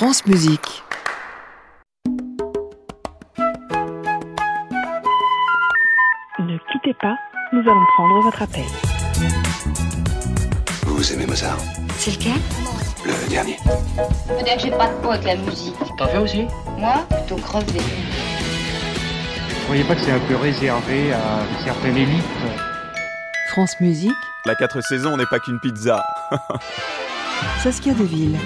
France Musique. Ne quittez pas, nous allons prendre votre appel. Vous aimez Mozart C'est lequel? Le dernier. Faut dire que j'ai pas de peau avec la musique. T'en fais aussi? Moi, plutôt crevé. Vous croyez pas que c'est un peu réservé à une certaine élite? France Musique, La 4 saisons n'est pas qu'une pizza. Saskia Deville.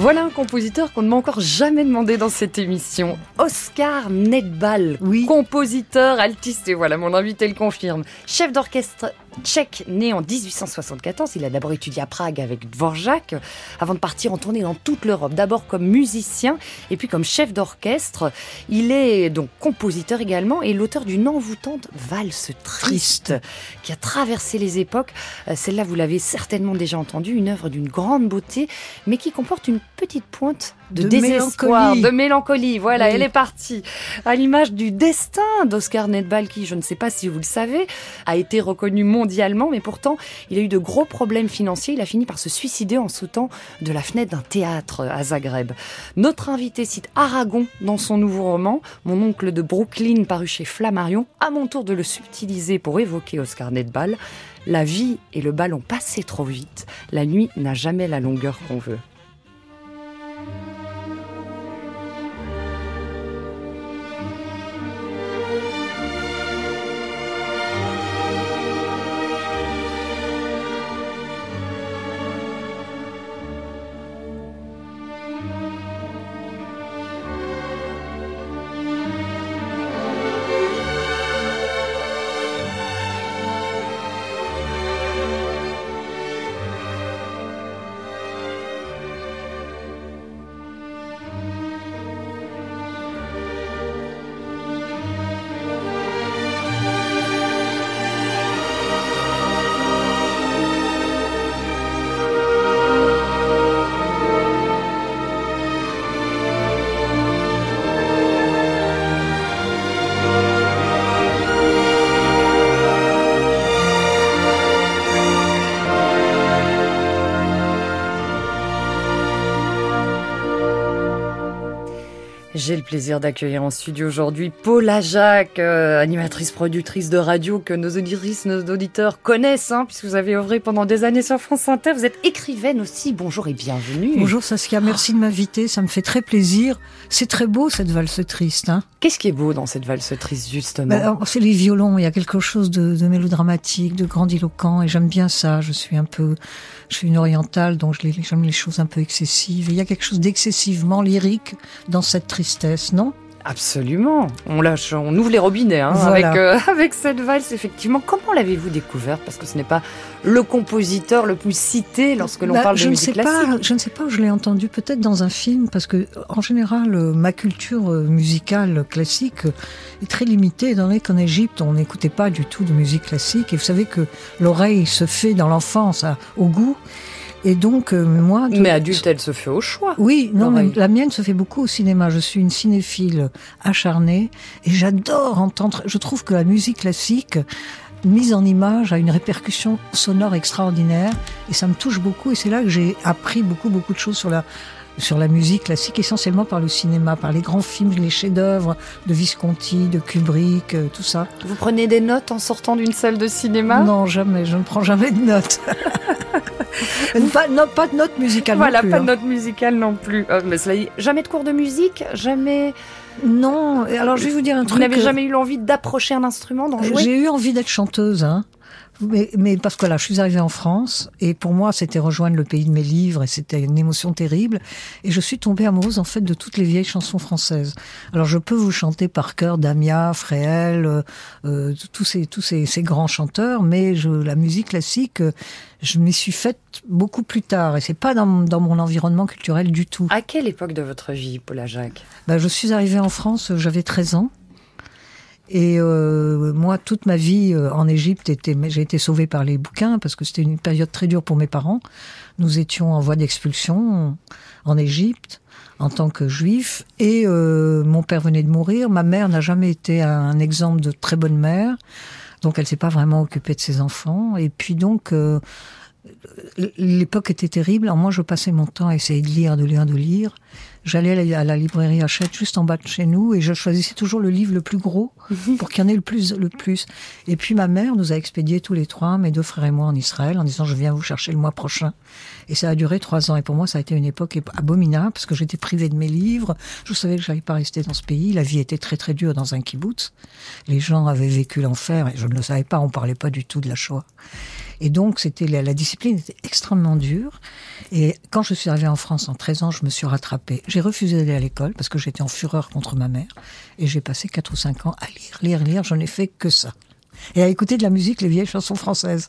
Voilà un compositeur qu'on ne m'a encore jamais demandé dans cette émission. Oscar Nedbal. Oui. Compositeur, altiste, et voilà, mon invité le confirme. Chef d'orchestre tchèque, né en 1874. Il a d'abord étudié à Prague avec Dvorak, avant de partir en tournée dans toute l'Europe. D'abord comme musicien, et puis comme chef d'orchestre. Il est donc compositeur également, et l'auteur d'une envoûtante valse triste, qui a traversé les époques. Euh, Celle-là, vous l'avez certainement déjà entendue, une œuvre d'une grande beauté, mais qui comporte une petite pointe de, De désespoir, mélancolie. de mélancolie. Voilà, Oui. elle est partie. À l'image du destin d'Oscar Nedbal, qui, je ne sais pas si vous le savez, a été reconnu mondialement, mais pourtant, il a eu de gros problèmes financiers. Il a fini par se suicider en sautant de la fenêtre d'un théâtre à Zagreb. Notre invité cite Aragon dans son nouveau roman, Mon oncle de Brooklyn, paru chez Flammarion. À mon tour de le subtiliser pour évoquer Oscar Nedbal. La vie et le ballon passé trop vite. La nuit n'a jamais la longueur qu'on veut. J'ai le plaisir d'accueillir en studio aujourd'hui Paula Jacques, euh, animatrice productrice de radio que nos auditrices, nos auditeurs connaissent, hein, puisque vous avez œuvré pendant des années sur France Inter. Vous êtes écrivaine aussi. Bonjour et bienvenue. Bonjour Saskia, merci de m'inviter, ça me fait très plaisir. C'est très beau cette valse triste. Hein. Qu'est-ce qui est beau dans cette valse triste, justement? Bah, alors, c'est les violons, il y a quelque chose de, de mélodramatique, de grandiloquent, et j'aime bien ça. Je suis un peu, je suis une orientale, donc j'aime les choses un peu excessives. Et il y a quelque chose d'excessivement lyrique dans cette tristesse, non? Absolument. On lâche, on ouvre les robinets hein, Voilà. avec, euh, avec cette valse, effectivement. Comment l'avez-vous découvert Parce que ce n'est pas le compositeur le plus cité lorsque l'on Bah, parle de je ne musique sais classique. pas, je ne sais pas où je l'ai entendu, peut-être dans un film, parce que en général, ma culture euh, musicale classique est très limitée, étant donné qu'en Égypte, on n'écoutait pas du tout de musique classique. Et vous savez que l'oreille se fait dans l'enfance au goût. Et donc, euh, moi... Mais adulte, elle se fait au choix. oui, non, mais la mienne se fait beaucoup au cinéma. Je suis une cinéphile acharnée et j'adore entendre. Je trouve que la musique classique mise en image a une répercussion sonore extraordinaire et ça me touche beaucoup et c'est là que j'ai appris beaucoup beaucoup de choses sur la sur la musique classique essentiellement par le cinéma, par les grands films, les chefs-d'œuvre de Visconti, de Kubrick, euh, tout ça. Vous prenez des notes en sortant d'une salle de cinéma? Non, jamais, je ne prends jamais de notes. pas, non, pas de notes musicales non Voilà, plus, pas hein. de note musicale non plus. Mais cela dit, jamais de cours de musique Jamais. Non, alors je vais vous dire un Vous truc. n'avez euh, jamais eu l'envie d'approcher un instrument, d'en jouer? J'ai eu envie d'être chanteuse, hein. Mais, mais parce que là, je suis arrivée en France et pour moi, c'était rejoindre le pays de mes livres et c'était une émotion terrible. Et je suis tombée amoureuse en fait de toutes les vieilles chansons françaises. Alors, je peux vous chanter par cœur Damia, Fréhel, euh, euh, tous ces tous ces, ces grands chanteurs, mais je, la musique classique, je m'y suis faite beaucoup plus tard et c'est pas dans, dans mon environnement culturel du tout. À quelle époque de votre vie, Paula Jacques? Ben, je suis arrivée en France, j'avais 13 ans. Et euh, moi, toute ma vie euh, en Égypte, j'ai été sauvée par les bouquins parce que c'était une période très dure pour mes parents. Nous étions en voie d'expulsion en Égypte en tant que juif et euh, mon père venait de mourir. Ma mère n'a jamais été un exemple de très bonne mère, donc elle s'est pas vraiment occupée de ses enfants. Et puis donc euh, l'époque était terrible. Alors moi, je passais mon temps à essayer de lire, de lire, de lire. J'allais à la- librairie Hachette juste en bas de chez nous et je choisissais toujours le livre le plus gros pour qu'il y en ait le plus, le plus. Et puis ma mère nous a expédiés tous les trois, mes deux frères et moi, en Israël, en disant je viens vous chercher le mois prochain. Et ça a duré trois ans. Et pour moi, ça a été une époque ép- abominable parce que j'étais privée de mes livres. Je savais que j'allais pas rester dans ce pays. La vie était très très dure dans un kibbutz. Les gens avaient vécu l'enfer et je ne le savais pas. On parlait pas du tout de la Shoah. Et donc, c'était la, la discipline était extrêmement dure. Et quand je suis arrivée en France en 13 ans, je me suis rattrapée. J'ai refusé d'aller à l'école parce que j'étais en fureur contre ma mère. Et j'ai passé 4 ou 5 ans à lire, lire, lire. Je n'ai fait que ça. Et à écouter de la musique, les vieilles chansons françaises.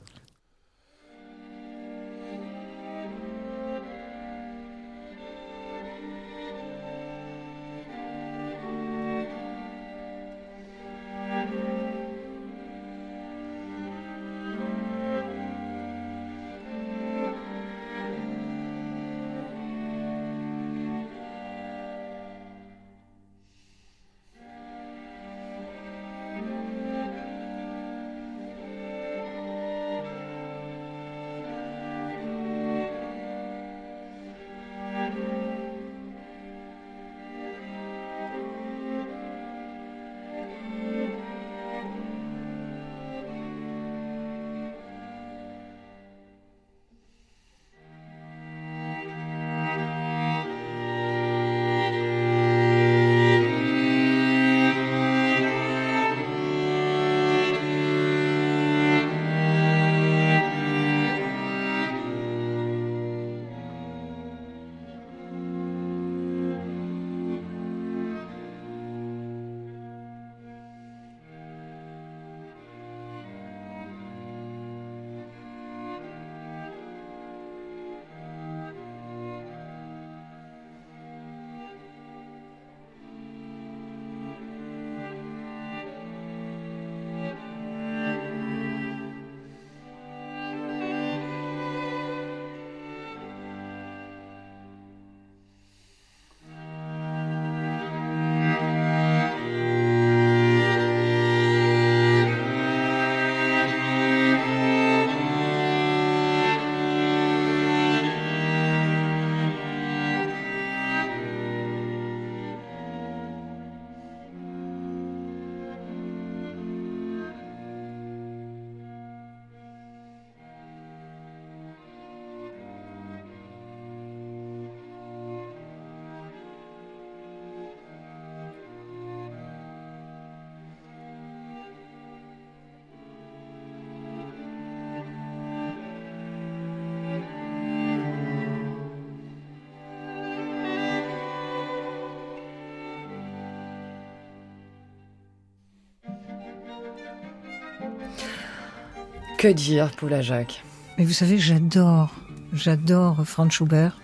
Que dire, Paula Jacques? Mais vous savez, j'adore, j'adore Franz Schubert.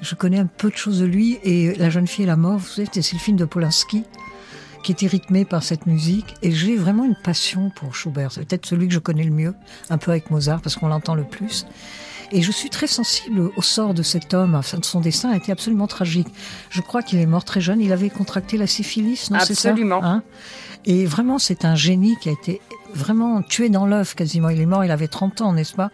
Je connais un peu de choses de lui et La jeune fille et la mort, vous savez, c'est le film de Polanski qui était rythmé par cette musique et j'ai vraiment une passion pour Schubert. C'est peut-être celui que je connais le mieux, un peu avec Mozart parce qu'on l'entend le plus. Et je suis très sensible au sort de cet homme. Enfin, son destin a été absolument tragique. Je crois qu'il est mort très jeune. Il avait contracté la syphilis, non ça? Absolument. Hein? Et vraiment, c'est un génie qui a été vraiment tué dans l'œuf quasiment. Il est mort, il avait 30 ans, n'est-ce pas?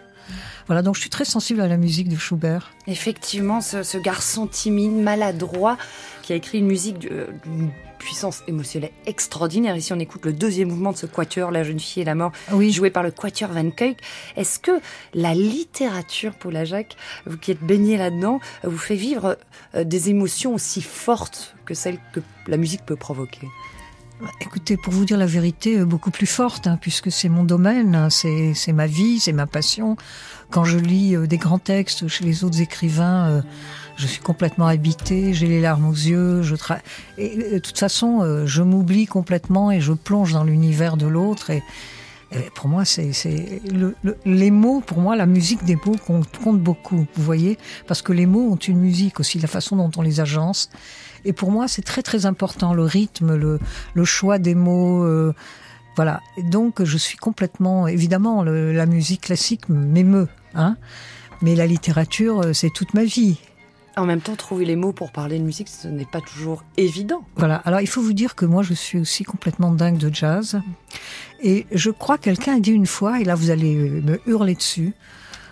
Voilà, donc je suis très sensible à la musique de Schubert. Effectivement, ce, ce garçon timide, maladroit, qui a écrit une musique euh, d'une puissance émotionnelle extraordinaire. Ici, on écoute le deuxième mouvement de ce quatuor, La jeune fille et la mort, Oui, joué par le quatuor Van Kuyk. Est-ce que la littérature, Paula Jacques, vous qui êtes baigné là-dedans, vous fait vivre euh, des émotions aussi fortes que celles que la musique peut provoquer? Écoutez, pour vous dire la vérité, euh, beaucoup plus forte, hein, puisque c'est mon domaine, hein, c'est ma vie, c'est ma passion. Quand je lis euh, des grands textes chez les autres écrivains, euh, je suis complètement habitée, j'ai les larmes aux yeux. Je tra... et, euh, de toute façon, euh, je m'oublie complètement et je plonge dans l'univers de l'autre. Et, et pour moi, c'est c'est le- le- les mots. Pour moi, la musique des mots compte beaucoup. Vous voyez, parce que les mots ont une musique aussi, la façon dont on les agence. Et pour moi, c'est très très important le rythme, le, le choix des mots. euh, voilà. Et donc, je suis complètement. Évidemment, le- la musique classique m'émeut, hein. Mais la littérature, euh, c'est toute ma vie. En même temps, trouver les mots pour parler de musique, ce n'est pas toujours évident. Voilà. Alors, il faut vous dire que moi, je suis aussi complètement dingue de jazz. Et je crois que quelqu'un a dit une fois, et là, vous allez euh, me hurler dessus.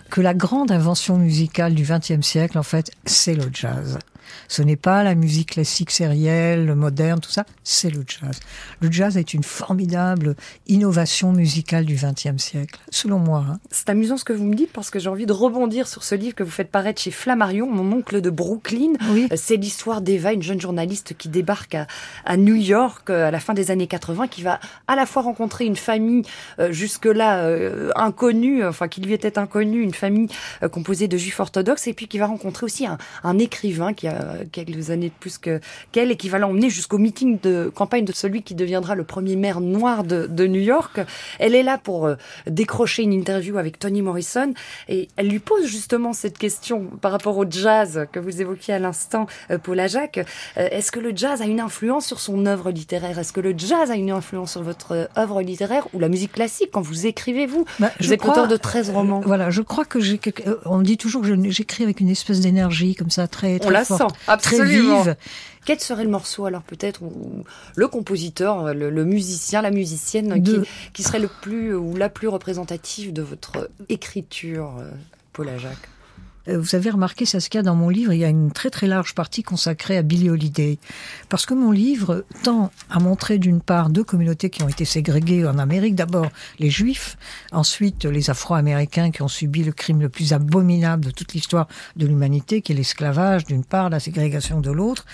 que la grande invention musicale du XXe siècle, en fait, c'est le jazz. Ce n'est pas la musique classique sérielle, moderne, tout ça, c'est le jazz. Le jazz est une formidable innovation musicale du XXe siècle, selon moi. hein. C'est amusant ce que vous me dites parce que j'ai envie de rebondir sur ce livre que vous faites paraître chez Flammarion, mon oncle de Brooklyn. Oui. Euh, C'est l'histoire d'Eva, une jeune journaliste qui débarque à, à New York euh, à la fin des années 80, qui va à la fois rencontrer une famille euh, jusque-là euh, inconnue, enfin qui lui était inconnue, une famille euh, composée de juifs orthodoxes, et puis qui va rencontrer aussi un, un écrivain qui a quelques années de plus que qu'elle et qui va l'emmener jusqu'au meeting de campagne de celui qui deviendra le premier maire noir de, de New York. Elle est là pour euh, décrocher une interview avec Toni Morrison et elle lui pose justement cette question par rapport au jazz que vous évoquiez à l'instant, euh, Paula Jacques. Euh, Est-ce que le jazz a une influence sur son œuvre littéraire? Est-ce que le jazz a une influence sur votre euh, œuvre littéraire ou la musique classique? Quand vous écrivez vous Bah, Vous êtes auteur de 13 romans. Voilà, je crois que j'ai. euh, On dit toujours que j'écris avec une espèce d'énergie comme ça, très, très On la forte, sent, absolument. très vive. Quel serait le morceau alors peut-être ou le compositeur, le, le musicien, la musicienne De- qui, qui serait le plus ou la plus représentative de votre écriture, euh, Paula Jacques? Euh, Vous avez remarqué, Saskia, dans mon livre, il y a une très très large partie consacrée à Billie Holiday. Parce que mon livre tend à montrer d'une part deux communautés qui ont été ségrégées en Amérique. D'abord les Juifs, ensuite les Afro-Américains qui ont subi le crime le plus abominable de toute l'histoire de l'humanité, qui est l'esclavage d'une part, la ségrégation de l'autre.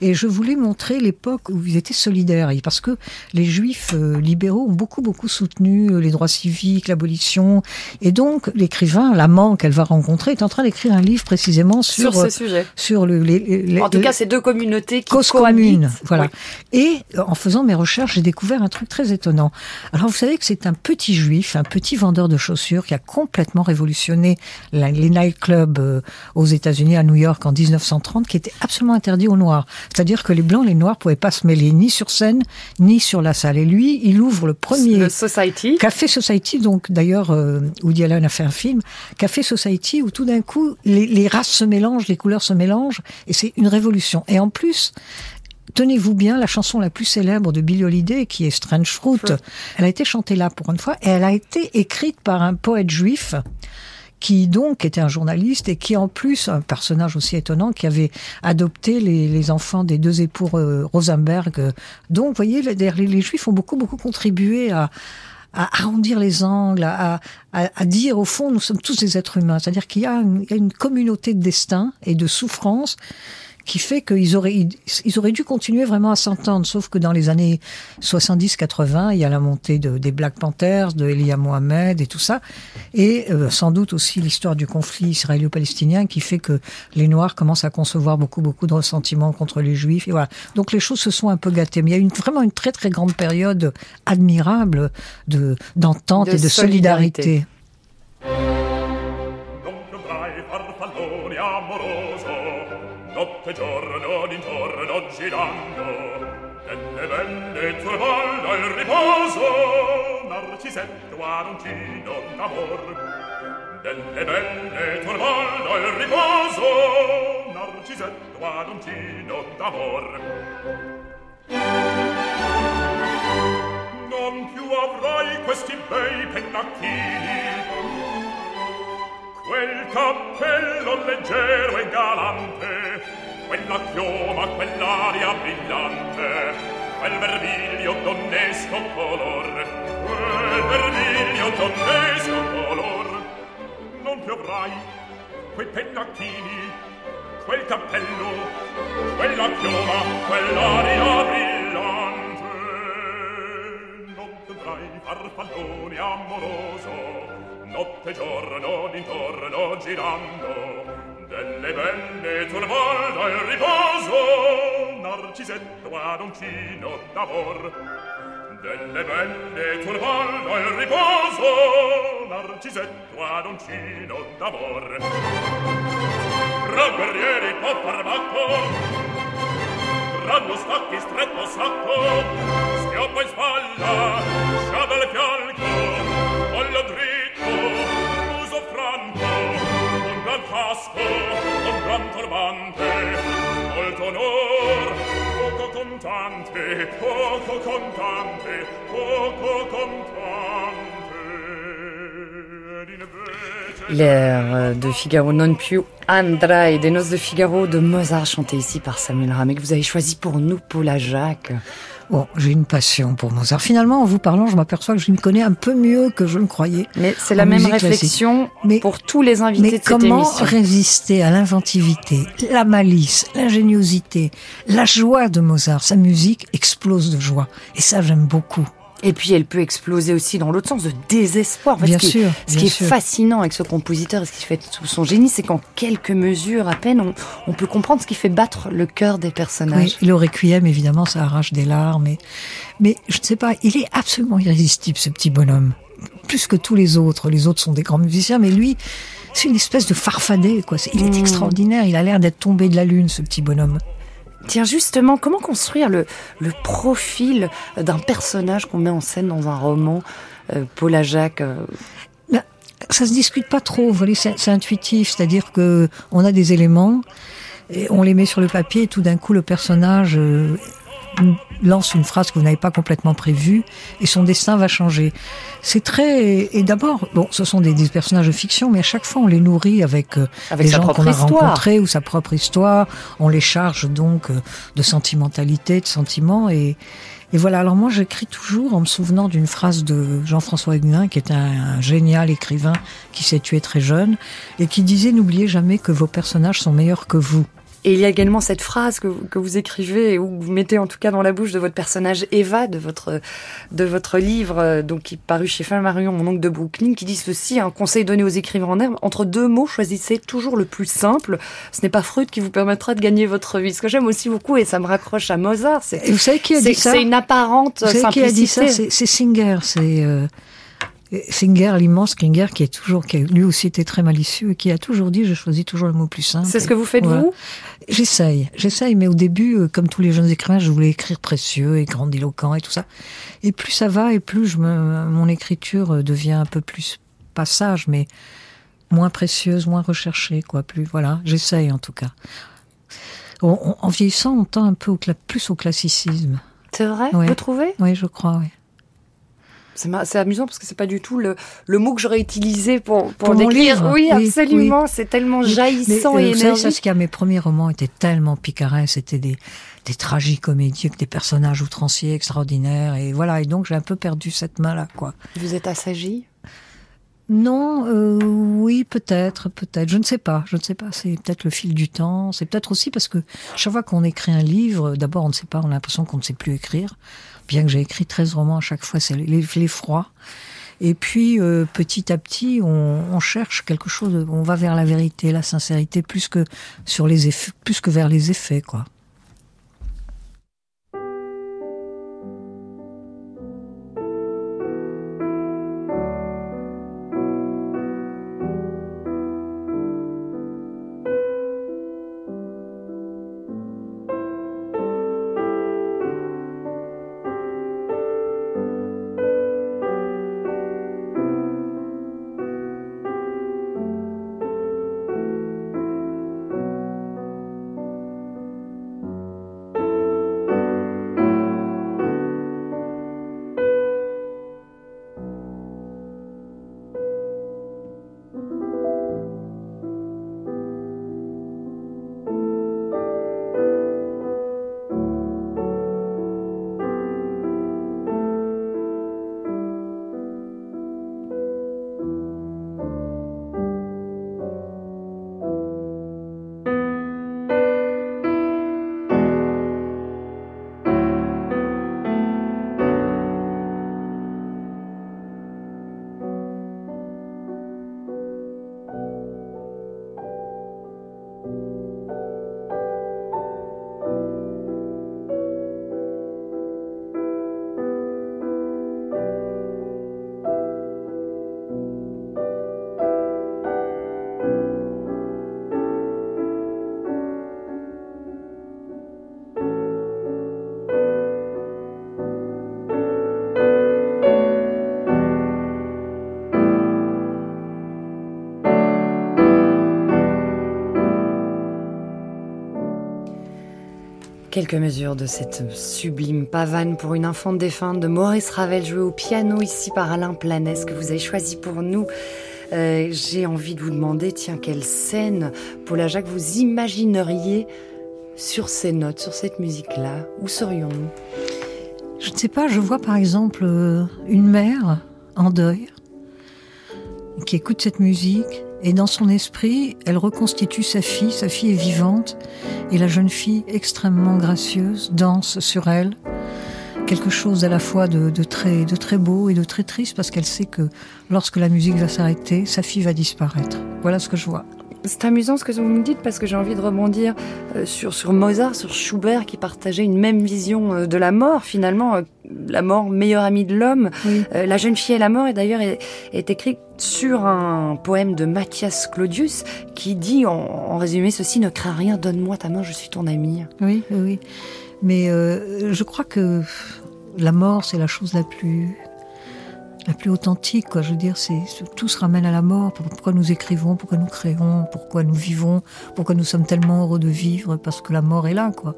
Et je voulais montrer l'époque où ils étaient solidaires. Parce que les Juifs euh, libéraux ont beaucoup beaucoup soutenu euh, les droits civiques, l'abolition. Et donc l'écrivain, l'amant qu'elle va rencontrer, est en train d'écrire un livre précisément sur sur euh, ce sujet. sur le, les, les- En tout les- cas, ces deux communautés qui cause commune, voilà. Oui. Et euh, en faisant mes recherches, j'ai découvert un truc très étonnant. Alors vous savez que c'est un petit juif, un petit vendeur de chaussures qui a complètement révolutionné la- les nightclubs euh, aux États-Unis, à New York en 1930, qui était absolument interdit aux noirs. C'est-à-dire que les blancs, les noirs pouvaient pas se mêler ni sur scène ni sur la salle. Et lui, il ouvre le premier Le Society. Café Society, donc d'ailleurs, euh, Woody Allen a fait un film, Café Society, où tout d'un coup, les, les races se mélangent, les couleurs se mélangent, et c'est une révolution. Et en plus, tenez-vous bien, la chanson la plus célèbre de Billie Holiday, qui est Strange Fruit, elle a été chantée là pour une fois, et elle a été écrite par un poète juif, qui donc était un journaliste et qui en plus un personnage aussi étonnant qui avait adopté les, les enfants des deux époux euh, Rosenberg. Donc, vous voyez, les Juifs ont beaucoup beaucoup contribué à à arrondir les angles, à, à, à dire au fond, nous sommes tous des êtres humains. C'est-à-dire qu'il y, y a une communauté de destin et de souffrance qui fait qu'ils auraient, ils, auraient dû continuer vraiment à s'entendre. Sauf que dans les années 70-80, il y a la montée de, des Black Panthers, de Elia Mohamed et tout ça. Et euh, sans doute aussi l'histoire du conflit israélo-palestinien qui fait que les Noirs commencent à concevoir beaucoup, beaucoup de ressentiments contre les Juifs. Et voilà. Donc les choses se sont un peu gâtées. Mais il y a une, vraiment une très, très grande période admirable de, d'entente De et de solidarité. notte e giorno d'intorno girando delle belle tue balda il riposo narcisetto aroncino d'amor. Delle belle tue balda il riposo narcisetto aroncino d'amor. Non più avrai questi bei pennacchini quel cappello leggero e galante quella chioma quell'aria brillante quel vermiglio donnesco color quel vermiglio donnesco color. Non piovrai quei pennacchini quel cappello quella chioma quell'aria brillante. Non piovrai farfallone amoroso notte e giorno d'intorno girando delle belle turbolda il riposo narcisetto ad uncino d'amor delle belle turbolda il riposo narcisetto ad uncino d'amor. Tra guerrieri far bacco ranno stacchi stretto sacco schioppo in spalla sciabel fianco franco. L'air de Figaro non più Andra et des noces de Figaro de Mozart chanté ici par Samuel Ramet que vous avez choisi pour nous, Paula Jacques. Bon, j'ai une passion pour Mozart. Finalement, en vous parlant, je m'aperçois que je me connais un peu mieux que je ne croyais. Mais c'est la même réflexion mais, pour tous les invités mais de comment cette émission. résister à l'inventivité, la malice, l'ingéniosité, la joie de Mozart? Sa musique explose de joie. Et ça, j'aime beaucoup. Et puis elle peut exploser aussi dans l'autre sens de désespoir. En fait, Bien ce qui, sûr, ce bien qui est fascinant avec ce compositeur et ce qui fait tout son génie, c'est qu'en quelques mesures à peine, on, on peut comprendre ce qui fait battre le cœur des personnages. Oui, le requiem, évidemment, ça arrache des larmes. Mais, mais je ne sais pas, il est absolument irrésistible, ce petit bonhomme. Plus que tous les autres. Les autres sont des grands musiciens, mais lui, c'est une espèce de farfadet. Quoi. Il est Mm. extraordinaire. Il a l'air d'être tombé de la lune, ce petit bonhomme. Tiens, justement, comment construire le, profil d'un personnage qu'on met en scène dans un roman euh, Paula Jacques, euh, ça se discute pas trop. C'est intuitif, c'est-à-dire que on a des éléments et on les met sur le papier et tout d'un coup le personnage euh, lance une phrase que vous n'avez pas complètement prévue et son destin va changer. C'est très et d'abord bon, ce sont des, des personnages de fiction, mais à chaque fois on les nourrit avec euh, avec des gens qu'on a rencontrés ou sa propre histoire. On les charge donc euh, de sentimentalité, de sentiments et et voilà, alors moi j'écris toujours en me souvenant d'une phrase de Jean-François Huguenin, qui est un, un génial écrivain qui s'est tué très jeune, et qui disait n'oubliez jamais que vos personnages sont meilleurs que vous. Et il y a également cette phrase que, vous- que vous écrivez ou que vous mettez en tout cas dans la bouche de votre personnage Eva de votre de votre livre euh, donc qui est paru chez Flammarion mon oncle de Brooklyn qui dit ceci un conseil donné aux écrivains en herbe entre deux mots choisissez toujours le plus simple. Ce n'est pas Freud qui vous permettra de gagner votre vie. Ce que j'aime aussi beaucoup et ça me raccroche à Mozart c'est vous savez qui a dit ça c'est une apparente Vous savez qui a dit ça simplicité. C'est c'est Singer, c'est euh, Singer, l'immense Singer, qui est toujours, qui a lui aussi été très malicieux, et qui a toujours dit je choisis toujours le mot plus simple. c'est ce que vous faites Voilà. vous? J'essaye, j'essaye, mais au début, euh, comme tous les jeunes écrivains, je voulais écrire précieux et grandiloquent et tout ça. Et plus ça va, et plus je me, mon écriture euh, devient un peu plus pas sage, mais moins précieuse, moins recherchée, quoi. Plus voilà, j'essaye en tout cas. On- on- en vieillissant, on tend un peu au plus au classicisme. c'est vrai? Ouais. vous trouvez? Oui, je crois. Oui. C'est amusant parce que c'est pas du tout le, le mot que j'aurais utilisé pour, pour, décrire. livre, Oui, oui, absolument. C'est tellement jaillissant Mais, et euh, savez, énergique. Saskia, mes premiers romans étaient tellement picarins, c'était des, des tragicomédies avec des personnages outranciers extraordinaires, et voilà. Et donc j'ai un peu perdu cette main-là, quoi. Vous êtes assagi? Non, euh, oui, peut-être, peut-être. Je ne sais pas, je ne sais pas. C'est peut-être le fil du temps. C'est peut-être aussi parce que chaque fois qu'on écrit un livre, d'abord on ne sait pas, on a l'impression qu'on ne sait plus écrire. Bien que j'ai écrit 13 romans à chaque fois, c'est l'effroi. Et puis euh, petit à petit, on, on cherche quelque chose. On va vers la vérité, la sincérité, plus que sur les effets, plus que vers les effets, quoi. Quelques mesures de cette sublime pavane pour une infante défunte de Maurice Ravel jouée au piano ici par Alain Planès que vous avez choisi pour nous. Euh, J'ai envie de vous demander, tiens, quelle scène, Paula Jacques, vous imagineriez sur ces notes, sur cette musique-là Où serions-nous? Je ne sais pas, je vois par exemple euh, une mère en deuil qui écoute cette musique et dans son esprit, elle reconstitue sa fille, sa fille est vivante et la jeune fille extrêmement gracieuse danse sur elle. Quelque chose à la fois de, très, de très beau et de très triste parce qu'elle sait que lorsque la musique va s'arrêter, sa fille va disparaître. Voilà ce que je vois. C'est amusant ce que vous me dites parce que j'ai envie de rebondir euh, sur, sur Mozart, sur Schubert qui partageait une même vision euh, de la mort finalement, euh, la mort meilleure amie de l'homme. Oui. La jeune fille et la mort est d'ailleurs est, est écrit sur un poème de Matthias Claudius qui dit en, en résumé ceci ne crains rien, donne-moi ta main, je suis ton ami. Oui, oui, oui. Mais euh, je crois que la mort, c'est la chose la plus, la plus authentique. Quoi. Je veux dire, c'est tout se ramène à la mort. Pourquoi nous écrivons, pourquoi nous créons, pourquoi nous vivons, pourquoi nous sommes tellement heureux de vivre, parce que la mort est là, quoi.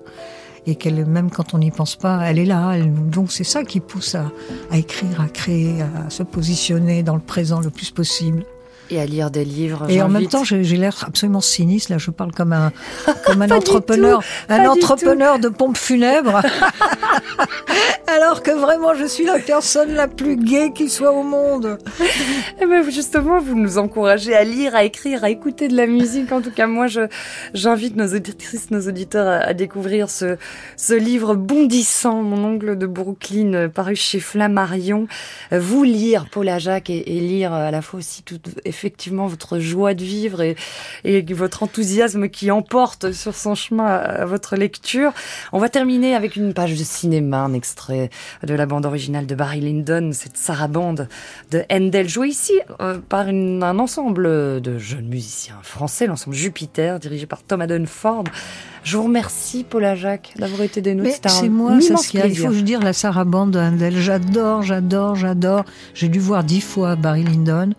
Et qu'elle, même quand on n'y pense pas, elle est là. Donc c'est ça qui pousse à écrire, à créer, à se positionner dans le présent le plus possible. Et à lire des livres. Et en même temps, j'ai l'air absolument sinistre. Là, je parle comme un, comme un entrepreneur, tout, un entrepreneur de pompes funèbres. Alors que vraiment, je suis la personne la plus gaie qui soit au monde. Eh ben, justement, vous nous encouragez à lire, à écrire, à écouter de la musique. En tout cas, moi, je, j'invite nos auditrices, nos auditeurs à, à découvrir ce, ce livre bondissant, Mon ongle de Brooklyn, euh, paru chez Flammarion. Euh, Vous lire Paula Jacques et, et lire à la fois aussi tout, effectivement votre joie de vivre et, et votre enthousiasme qui emporte sur son chemin à, à votre lecture. On va terminer avec une page de cinéma, un extrait de la bande originale de Barry Lyndon, cette sarabande de Handel, jouée ici euh, par une- un ensemble de jeunes musiciens français, l'ensemble Jupiter, dirigé par Tom Ford. Je vous remercie, Paula Jacques, d'avoir été des nôtres. C'est moi, Saskia. Il faut que je dire la sarabande de Handel. J'adore, j'adore, j'adore. J'ai dû voir dix fois Barry Lyndon.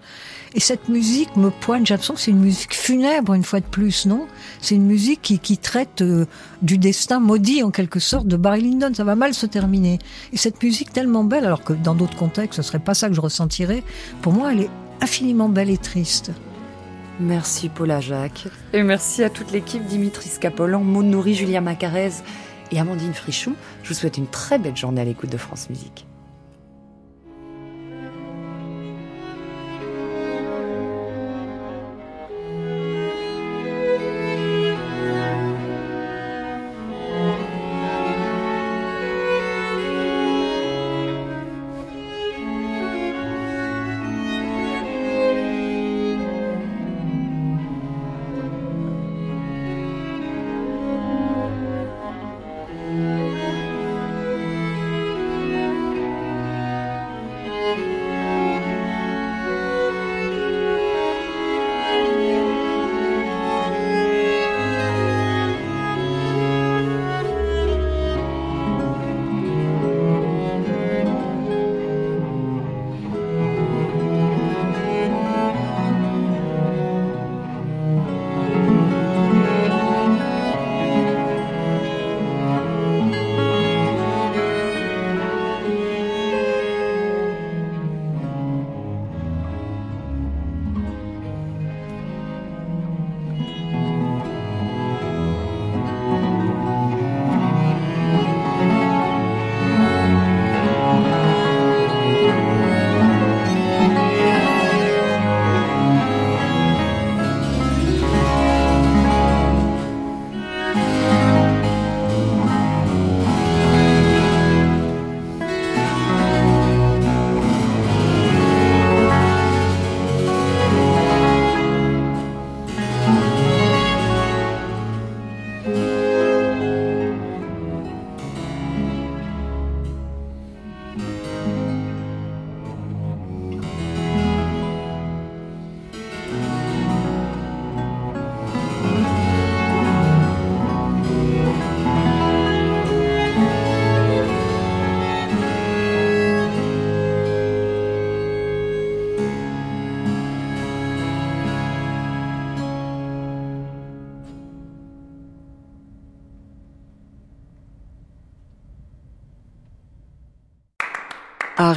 Et cette musique me poigne. J'ai l'impression que c'est une musique funèbre, une fois de plus, non? C'est une musique qui, qui traite euh, du destin maudit, en quelque sorte, de Barry Lyndon. Ça va mal se terminer. Et cette musique tellement belle, alors que dans d'autres contextes, ce serait pas ça que je ressentirais. Pour moi, elle est infiniment belle et triste. Merci Paula Jacques. Et merci à toute l'équipe Dimitri Scapolan, Maud Nourri, Julien Macarez et Amandine Frichou. Je vous souhaite une très belle journée à l'écoute de France Musique.